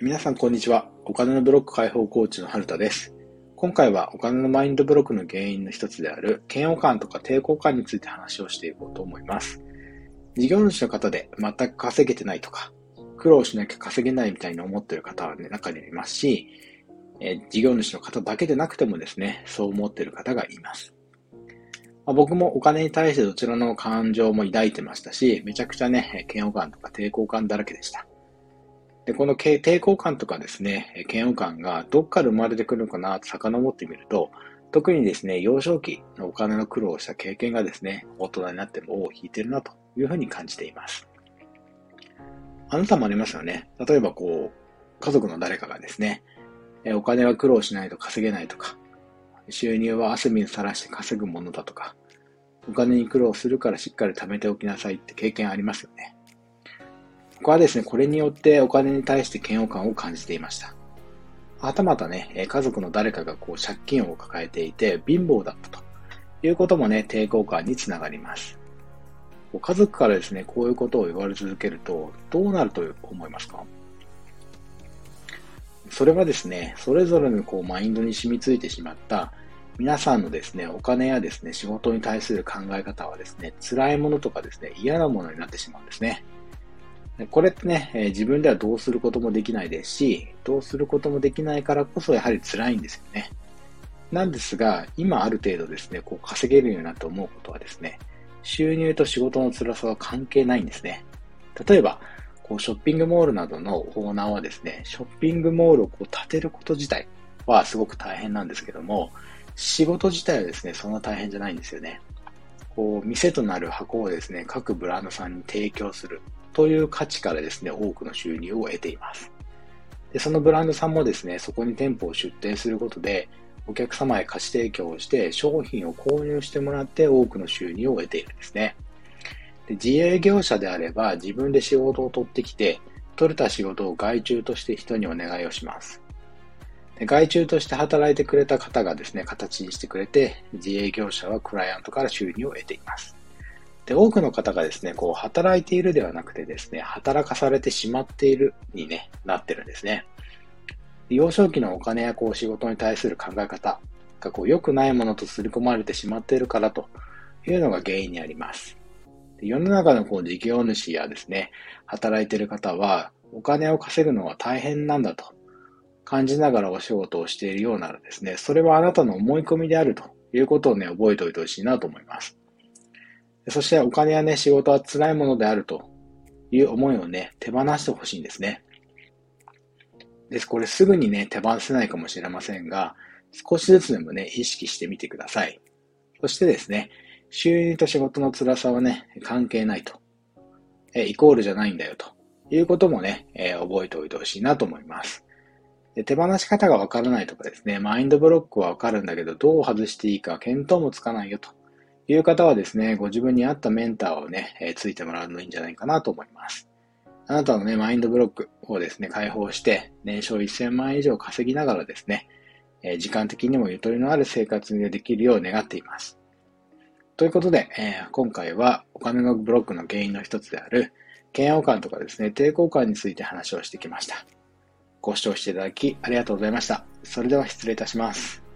皆さんこんにちは。お金のブロック解放コーチの春田です。今回はお金のマインドブロックの原因の一つである嫌悪感とか抵抗感について話をしていこうと思います。事業主の方で全く稼げてないとか、苦労しなきゃ稼げないみたいに思ってる方は、ね、中にいますし、え事業主の方だけでなくてもですね、そう思ってる方がいます。ま、僕もお金に対してどちらの感情も抱いてましたし、めちゃくちゃね、嫌悪感とか抵抗感だらけでした。で、この抵抗感とかですね、嫌悪感がどっから生まれてくるのかなと遡ってみると、特にですね、幼少期のお金の苦労をした経験がですね、大人になっても尾を引いてるなというふうに感じています。あなたもありますよね。例えばこう、家族の誰かがですね、お金は苦労しないと稼げないとか、収入は汗水さらして稼ぐものだとか、お金に苦労するからしっかり貯めておきなさいって経験ありますよね。僕はですね、これによってお金に対して嫌悪感を感じていました。はたまたね、家族の誰かがこう借金を抱えていて貧乏だったということもね、抵抗感につながります。家族からですね、こういうことを言われ続けると、どうなると思いますか？それはですね、それぞれのこうマインドに染みついてしまった皆さんのですね、お金やですね、仕事に対する考え方はですね、辛いものとかですね、嫌なものになってしまうんですね。これってね、え、自分ではどうすることもできないですし、どうすることもできないからこそやはり辛いんですよね。なんですが、今ある程度ですね、こう稼げるようになって思うことはですね、収入と仕事の辛さは関係ないんですね。例えば、こうショッピングモールなどのオーナーはですね、ショッピングモールをこう建てること自体はすごく大変なんですけども、仕事自体はですね、そんな大変じゃないんですよね。こう、店となる箱をですね、各ブランドさんに提供するという価値からですね、多くの収入を得ています。で、そのブランドさんもですね、そこに店舗を出店することで、お客様へ貸し提供をして商品を購入してもらって多くの収入を得ているんですね。で自営業者であれば自分で仕事を取ってきて、取れた仕事を外注として人にお願いをします。で外注として働いてくれた方がですね、形にしてくれて、自営業者はクライアントから収入を得ています。で、多くの方がですね、こう、働いているではなくてですね、働かされてしまっているにね、なってるんですね。幼少期のお金やこう仕事に対する考え方がこう良くないものと刷り込まれてしまっているからというのが原因にあります。世の中のこう事業主やですね、働いている方はお金を稼ぐのは大変なんだと感じながらお仕事をしているようならですね、それはあなたの思い込みであるということをね、覚えておいてほしいなと思います。そしてお金やね、仕事は辛いものであるという思いをね、手放してほしいんですね。です。これすぐにね、手放せないかもしれませんが、少しずつでもね、意識してみてください。そしてですね、収入と仕事の辛さはね、関係ないと。えイコールじゃないんだよということもね、えー、覚えておいてほしいなと思います。で手放し方がわからないとかですね、マインドブロックはわかるんだけど、どう外していいか見当もつかないよという方はですね、ご自分に合ったメンターをね、えー、ついてもらうのいいんじゃないかなと思います。あなたのね、マインドブロックをですね、解放して、年商1000万円以上稼ぎながらですね、えー、時間的にもゆとりのある生活にできるよう願っています。ということで、えー、今回はお金のブロックの原因の一つである、嫌悪感とかですね、抵抗感について話をしてきました。ご視聴していただきありがとうございました。それでは失礼いたします。